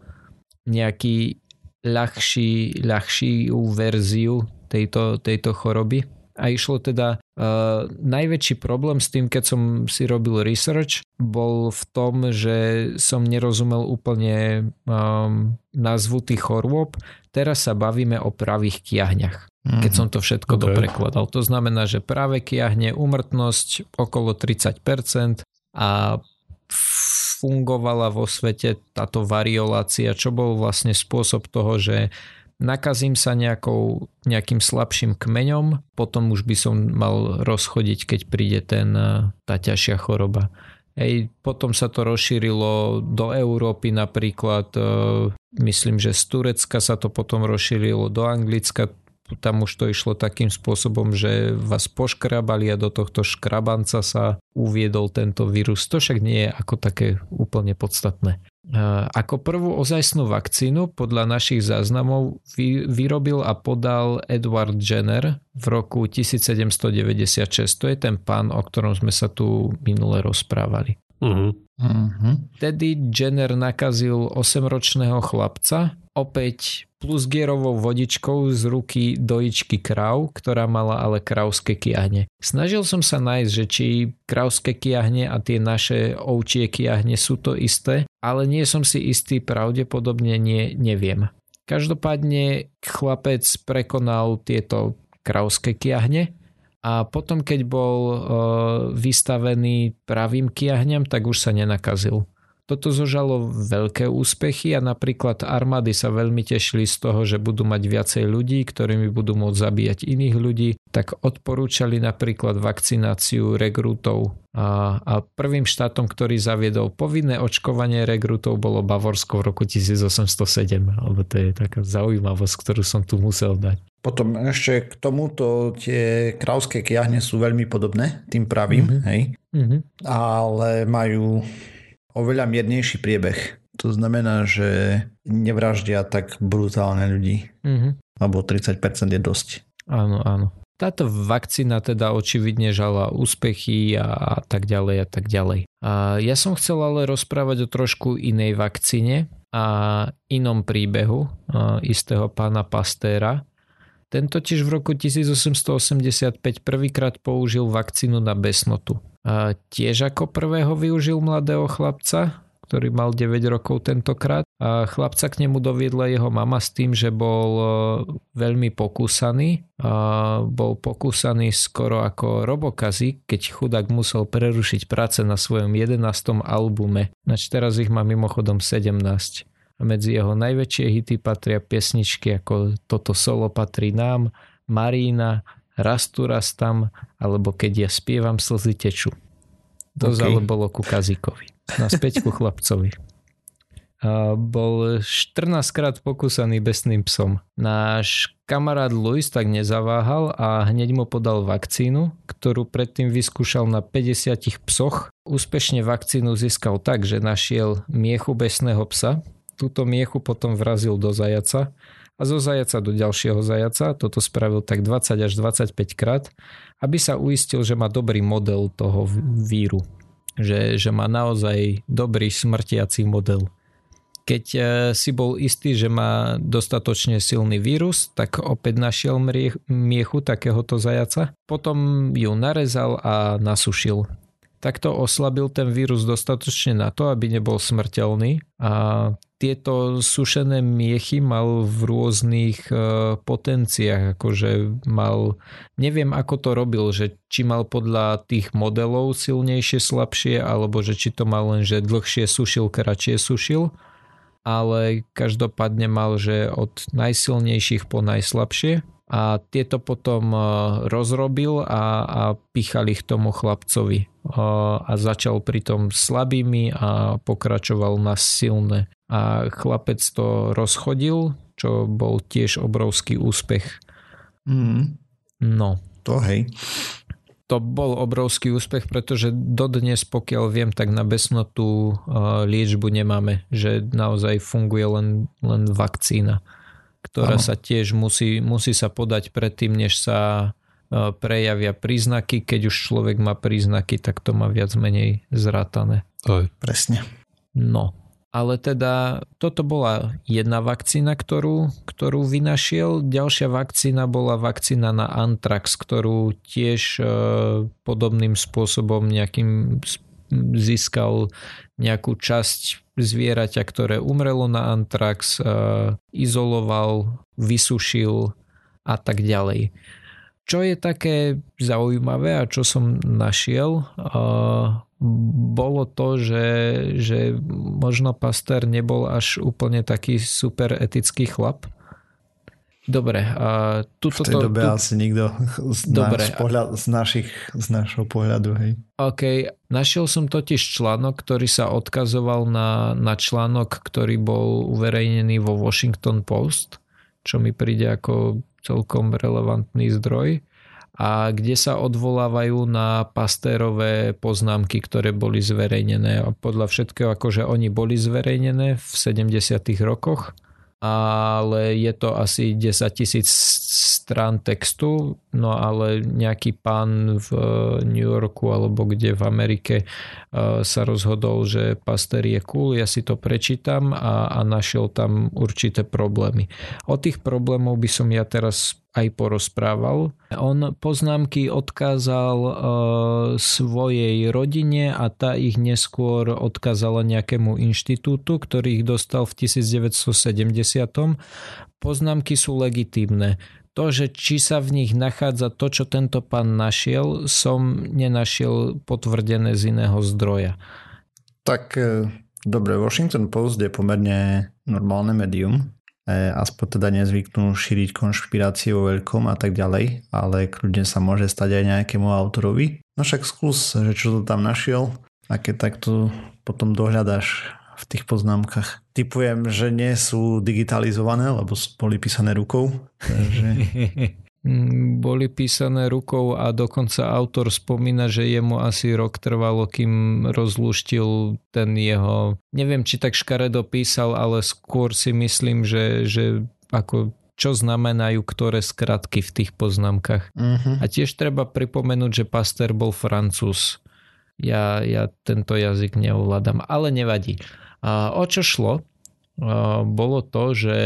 nejaký ľahší, ľahšiu verziu tejto, tejto choroby. A išlo teda uh, najväčší problém s tým, keď som si robil research, bol v tom, že som nerozumel úplne um, názvu tých chorôb. Teraz sa bavíme o pravých kiahňach keď mhm. som to všetko okay. doprekladal. To znamená, že práve kiahne umrtnosť okolo 30% a fungovala vo svete táto variolácia, čo bol vlastne spôsob toho, že nakazím sa nejakou, nejakým slabším kmeňom, potom už by som mal rozchodiť, keď príde ten, eh, tá ťažšia choroba. Ej, potom sa to rozšírilo do Európy napríklad, eh, myslím, že z Turecka sa to potom rozšírilo do Anglicka, tam už to išlo takým spôsobom, že vás poškrabali a do tohto škrabanca sa uviedol tento vírus. To však nie je ako také úplne podstatné. Ako prvú ozajstnú vakcínu podľa našich záznamov vyrobil a podal Edward Jenner v roku 1796. To je ten pán, o ktorom sme sa tu minule rozprávali. Uh-huh. Uh-huh. Tedy Jenner nakazil 8-ročného chlapca, opäť plusgierovou vodičkou z ruky dojičky krav, ktorá mala ale kravské kiahne. Snažil som sa nájsť, že či kravské kiahne a tie naše ovčie kiahne sú to isté, ale nie som si istý, pravdepodobne nie, neviem. Každopádne chlapec prekonal tieto kravské kiahne a potom keď bol e, vystavený pravým kiahňam, tak už sa nenakazil. Toto zožalo veľké úspechy a napríklad armády sa veľmi tešili z toho, že budú mať viacej ľudí, ktorými budú môcť zabíjať iných ľudí, tak odporúčali napríklad vakcináciu regrútov. A, a prvým štátom, ktorý zaviedol povinné očkovanie regrútov bolo Bavorsko v roku 1807. Alebo to je taká zaujímavosť, ktorú som tu musel dať. Potom ešte k tomuto tie krauské kiahne sú veľmi podobné tým pravým, mm-hmm. hej? Mm-hmm. Ale majú oveľa miernejší priebeh. To znamená, že nevraždia tak brutálne ľudí. Mm-hmm. Alebo 30% je dosť. Áno, áno. Táto vakcína teda očividne žala úspechy a, a tak ďalej a tak ďalej. A ja som chcel ale rozprávať o trošku inej vakcíne a inom príbehu a istého pána Pastéra. Ten totiž v roku 1885 prvýkrát použil vakcínu na besnotu. Tiež ako prvého využil mladého chlapca, ktorý mal 9 rokov tentokrát. A chlapca k nemu doviedla jeho mama s tým, že bol e, veľmi pokúsaný. A bol pokúsaný skoro ako robokazy, keď chudák musel prerušiť práce na svojom 11. albume. Nač teraz ich má mimochodom 17. A medzi jeho najväčšie hity patria piesničky ako Toto solo patrí nám, Marína, raz tu, raz tam, alebo keď ja spievam, slzy tečú. To okay. ale bolo ku Kazíkovi. Naspäť ku <laughs> chlapcovi. A bol 14 krát pokúsaný besným psom. Náš kamarát Luis tak nezaváhal a hneď mu podal vakcínu, ktorú predtým vyskúšal na 50 psoch. Úspešne vakcínu získal tak, že našiel miechu besného psa. Túto miechu potom vrazil do zajaca a zo zajaca do ďalšieho zajaca. Toto spravil tak 20 až 25 krát, aby sa uistil, že má dobrý model toho víru. Že, že má naozaj dobrý smrtiaci model. Keď e, si bol istý, že má dostatočne silný vírus, tak opäť našiel miechu takéhoto zajaca. Potom ju narezal a nasušil. Takto oslabil ten vírus dostatočne na to, aby nebol smrteľný. A tieto sušené miechy mal v rôznych e, potenciách, akože mal, neviem ako to robil, že či mal podľa tých modelov silnejšie, slabšie, alebo že či to mal len, že dlhšie sušil, kratšie sušil, ale každopádne mal, že od najsilnejších po najslabšie. A tieto potom e, rozrobil a, a pichali ich tomu chlapcovi a začal pritom slabými a pokračoval na silné. A chlapec to rozchodil, čo bol tiež obrovský úspech. Mm. No. To hej. To bol obrovský úspech, pretože dodnes, pokiaľ viem, tak na besnotú e, liečbu nemáme, že naozaj funguje len, len vakcína ktorá ano. sa tiež musí, musí sa podať predtým, než sa prejavia príznaky. Keď už človek má príznaky, tak to má viac menej zrátané. Aj. Presne. No, ale teda toto bola jedna vakcína, ktorú, ktorú vynašiel. Ďalšia vakcína bola vakcína na Antrax, ktorú tiež e, podobným spôsobom nejakým získal nejakú časť zvieraťa, ktoré umrelo na antrax, izoloval, vysušil a tak ďalej. Čo je také zaujímavé a čo som našiel, bolo to, že, že možno Pasteur nebol až úplne taký super etický chlap, Dobre. A tuto v tej dobe tu... asi nikto z, Dobre. Náš pohľad, z, našich, z našho pohľadu. Hej. OK. Našiel som totiž článok, ktorý sa odkazoval na, na článok, ktorý bol uverejnený vo Washington Post, čo mi príde ako celkom relevantný zdroj a kde sa odvolávajú na pastérové poznámky, ktoré boli zverejnené. A podľa všetkého, akože oni boli zverejnené v 70. rokoch ale je to asi 10 tisíc strán textu, no ale nejaký pán v New Yorku alebo kde v Amerike e, sa rozhodol, že Pasteur je cool, ja si to prečítam a, a našiel tam určité problémy. O tých problémov by som ja teraz aj porozprával. On poznámky odkázal e, svojej rodine a tá ich neskôr odkázala nejakému inštitútu, ktorý ich dostal v 1970. Poznámky sú legitímne. To, že či sa v nich nachádza to, čo tento pán našiel, som nenašiel potvrdené z iného zdroja. Tak e, dobre, Washington Post je pomerne normálne médium, E, aspoň teda nezvyknú šíriť konšpirácie vo veľkom a tak ďalej, ale kľudne sa môže stať aj nejakému autorovi. No však skús, že čo to tam našiel a keď takto potom dohľadáš v tých poznámkach. Typujem, že nie sú digitalizované, lebo boli písané rukou. Takže... <laughs> Mm, boli písané rukou a dokonca autor spomína, že jemu asi rok trvalo, kým rozluštil ten jeho, neviem či tak škaredo písal, ale skôr si myslím, že, že ako čo znamenajú ktoré skratky v tých poznámkach. Uh-huh. A tiež treba pripomenúť, že Pasteur bol francúz. Ja, ja tento jazyk neovládam, ale nevadí. O čo šlo? Bolo to, že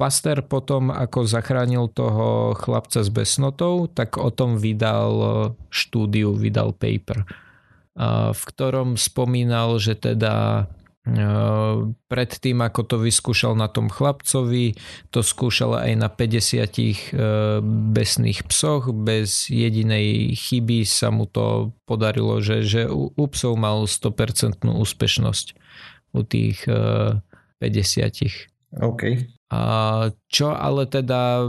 Pasteur potom, ako zachránil toho chlapca s besnotou, tak o tom vydal štúdiu, vydal paper, v ktorom spomínal, že teda predtým, ako to vyskúšal na tom chlapcovi, to skúšal aj na 50 e, besných psoch, bez jedinej chyby sa mu to podarilo, že, že u psov mal 100% úspešnosť u tých 50. OK. A čo ale teda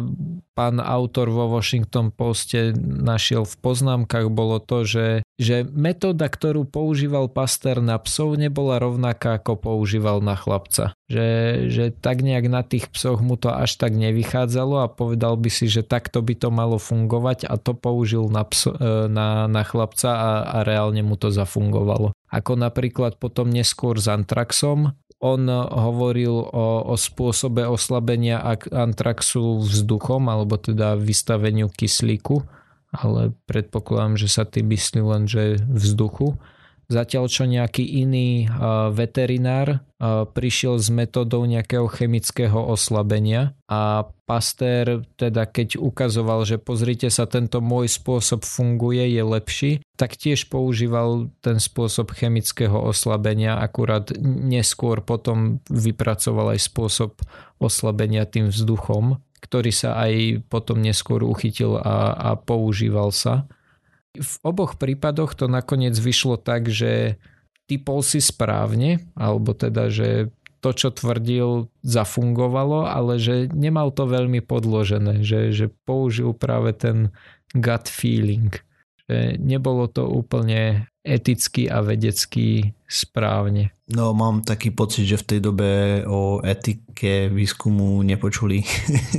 pán autor vo Washington Poste našiel v poznámkach bolo to, že, že metóda, ktorú používal Pasteur na psov nebola rovnaká ako používal na chlapca. Že, že tak nejak na tých psoch mu to až tak nevychádzalo a povedal by si, že takto by to malo fungovať a to použil na, pso, e, na, na chlapca a, a reálne mu to zafungovalo. Ako napríklad potom neskôr s Antraxom, on hovoril o, o spôsobe oslabenia antraxu vzduchom, alebo teda vystaveniu kyslíku, ale predpokladám, že sa tým myslí len, že vzduchu. Zatiaľ čo nejaký iný veterinár prišiel s metodou nejakého chemického oslabenia a Pasteur teda keď ukazoval, že pozrite sa, tento môj spôsob funguje, je lepší, tak tiež používal ten spôsob chemického oslabenia, akurát neskôr potom vypracoval aj spôsob oslabenia tým vzduchom, ktorý sa aj potom neskôr uchytil a, a používal sa. V oboch prípadoch to nakoniec vyšlo tak, že typol si správne, alebo teda, že to, čo tvrdil, zafungovalo, ale že nemal to veľmi podložené, že, že použil práve ten gut feeling. Že nebolo to úplne eticky a vedecky správne. No mám taký pocit, že v tej dobe o etike výskumu nepočuli.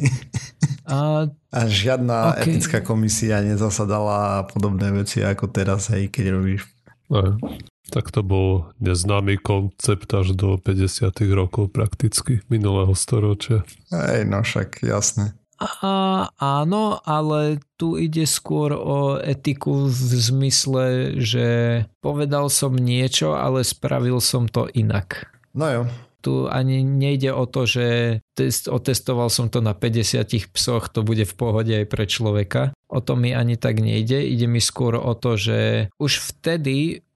<laughs> A, a žiadna okay. etická komisia nezasadala podobné veci ako teraz, hej, keď robíš. No, tak to bol neznámy koncept až do 50 rokov prakticky minulého storočia. Hej, no však jasné. A, áno, ale tu ide skôr o etiku v zmysle, že povedal som niečo, ale spravil som to inak. No jo. Tu ani nejde o to, že test, otestoval som to na 50 psoch, to bude v pohode aj pre človeka. O to mi ani tak nejde. Ide mi skôr o to, že už vtedy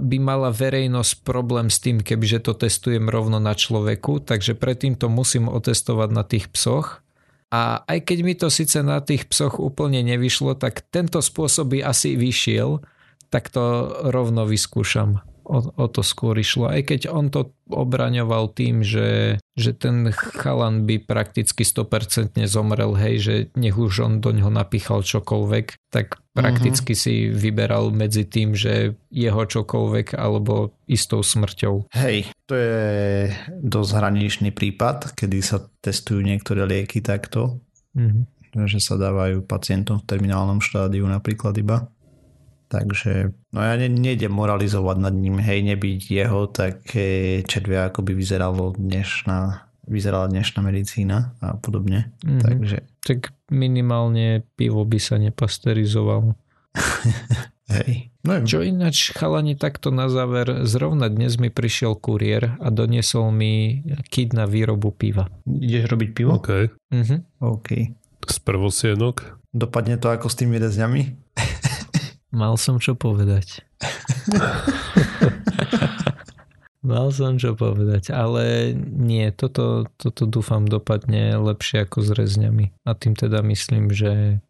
by mala verejnosť problém s tým, kebyže to testujem rovno na človeku, takže predtým to musím otestovať na tých psoch a aj keď mi to síce na tých psoch úplne nevyšlo, tak tento spôsob by asi vyšiel, tak to rovno vyskúšam o, o to skôr išlo. Aj keď on to obraňoval tým, že, že ten chalan by prakticky 100% zomrel, hej, že nech už on do ňoho napíchal čokoľvek, tak prakticky uh-huh. si vyberal medzi tým, že jeho čokoľvek alebo istou smrťou. Hej, to je dosť hraničný prípad, kedy sa testujú niektoré lieky takto, uh-huh. že sa dávajú pacientom v terminálnom štádiu napríklad iba. Takže no ja ne, nejdem moralizovať nad ním, hej, nebyť jeho, tak červia ako by vyzeralo dnešná, vyzerala dnešná medicína a podobne. Mm-hmm. Takže... Tak minimálne pivo by sa nepasterizovalo. <laughs> hej. No, Čo ináč, chalani, takto na záver, zrovna dnes mi prišiel kuriér a doniesol mi kit na výrobu piva. Ideš robiť pivo? OK. Mm-hmm. OK. Z prvosienok? Dopadne to ako s tými rezňami? <laughs> Mal som čo povedať. <laughs> Mal som čo povedať, ale nie, toto, toto dúfam dopadne lepšie ako s rezňami. A tým teda myslím, že,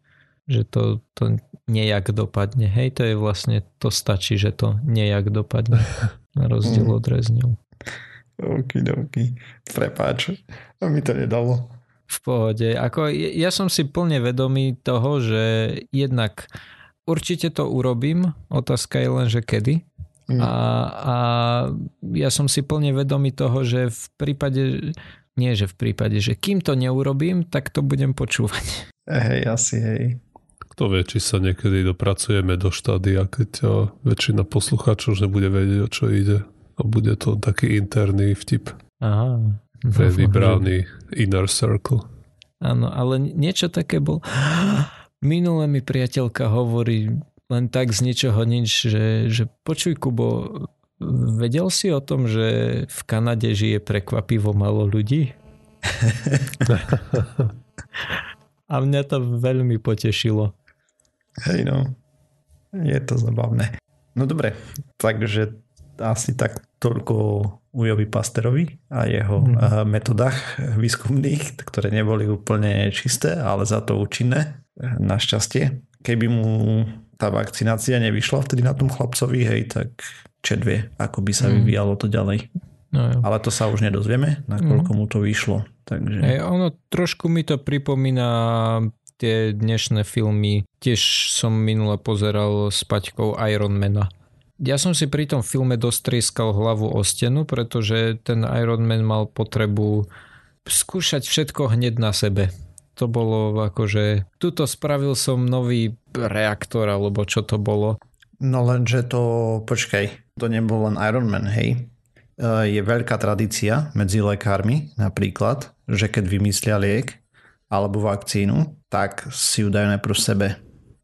že to, to nejak dopadne. Hej, to je vlastne, to stačí, že to nejak dopadne. Na rozdiel od rezňov. Ok, ok. Prepáč, a mi to nedalo. V pohode. Ako, ja som si plne vedomý toho, že jednak určite to urobím, otázka je len, že kedy. Mm. A, a ja som si plne vedomý toho, že v prípade, nie že v prípade, že kým to neurobím, tak to budem počúvať. Hej, asi hej. Kto vie, či sa niekedy dopracujeme do štádia, keď väčšina poslucháčov už nebude vedieť, o čo ide. A bude to taký interný vtip. Aha. Pre vybraný inner circle. Áno, ale niečo také bol... <gasps> Minule mi priateľka hovorí len tak z ničoho nič, že, že počuj Kubo, vedel si o tom, že v Kanade žije prekvapivo malo ľudí? <laughs> A mňa to veľmi potešilo. Hej no, je to zabavné. No dobre, takže asi tak toľko Ujovi Pasterovi a jeho hmm. metodách výskumných, ktoré neboli úplne čisté, ale za to účinné našťastie. Keby mu tá vakcinácia nevyšla vtedy na tom chlapcovi, hej, tak čet vie, ako by sa mm. vyvíjalo to ďalej. No, jo. Ale to sa už nedozvieme, nakoľko mm. mu to vyšlo. Takže... Hey, ono trošku mi to pripomína tie dnešné filmy. Tiež som minule pozeral s Paťkou Ironmana. Ja som si pri tom filme dostrieskal hlavu o stenu, pretože ten Ironman mal potrebu skúšať všetko hneď na sebe to bolo akože, tuto spravil som nový reaktor, alebo čo to bolo. No lenže to, počkaj, to nebol len Iron Man, hej. E, je veľká tradícia medzi lekármi napríklad, že keď vymyslia liek alebo vakcínu, tak si ju dajú najprv sebe.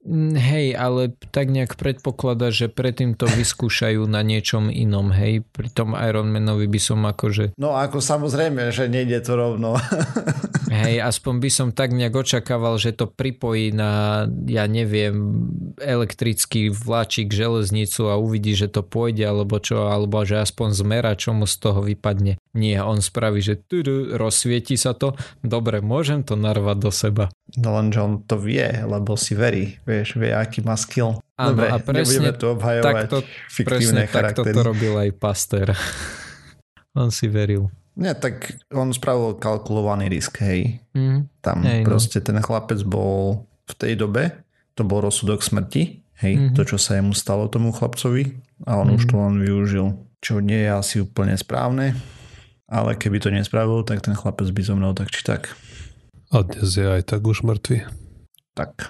Mm, hej, ale tak nejak predpokladá, že predtým to vyskúšajú na niečom inom, hej. Pri tom Ironmanovi by som akože... No ako samozrejme, že nejde to rovno. <laughs> hej, aspoň by som tak nejak očakával, že to pripojí na, ja neviem, elektrický vláčik, železnicu a uvidí, že to pôjde, alebo čo, alebo že aspoň zmera, čo mu z toho vypadne. Nie, on spraví, že tudu, rozsvieti sa to, dobre, môžem to narvať do seba. No lenže on to vie, lebo si verí, vieš, vie, aký má skill. Áno, Dobre, a presne tu obhajovať takto, fiktívne presne takto to robil aj Pasteur. <laughs> on si veril. Nie, tak on spravil kalkulovaný risk, hej. Mm. Tam Hej, no. proste ten chlapec bol v tej dobe, to bol rozsudok smrti, hej, Mhm. to, čo sa jemu stalo tomu chlapcovi a on už Mhm. to len využil, čo nie je asi úplne správne, ale keby to nespravil, tak ten chlapec by zomrel tak či tak. A dnes je aj tak už mŕtvy. Tak.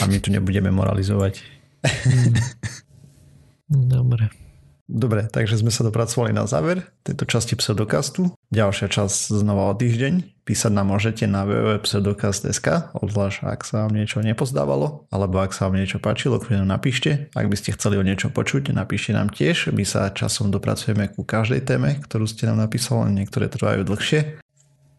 A my tu nebudeme moralizovať. <laughs> Dobre. Dobre, takže sme sa dopracovali na záver tejto časti pseudokastu. Ďalšia časť znova o týždeň. Písať nám môžete na www.pseudokast.sk, obzvlášť ak sa vám niečo nepozdávalo, alebo ak sa vám niečo páčilo, kľudne napíšte. Ak by ste chceli o niečo počuť, napíšte nám tiež. My sa časom dopracujeme ku každej téme, ktorú ste nám napísali, niektoré trvajú dlhšie.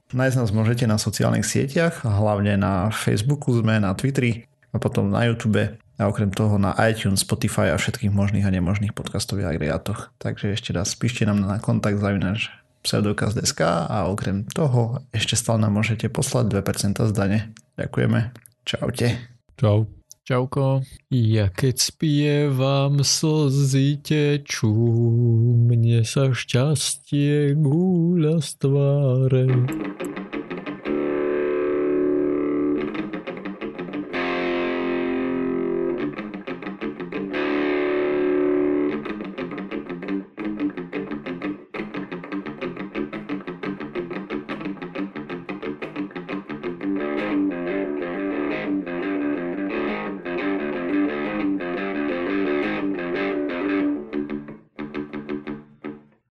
Nájsť nás môžete na sociálnych sieťach, hlavne na Facebooku sme, na Twitteri a potom na YouTube a okrem toho na iTunes, Spotify a všetkých možných a nemožných podcastových agregátoch. Takže ešte raz píšte nám na kontakt zavinač pseudokaz.sk a okrem toho ešte stále nám môžete poslať 2% z. Ďakujeme. Čaute. Čau. Čauko. Ja keď spievam, slzy tečú, mne sa šťastie gúľa z tváre.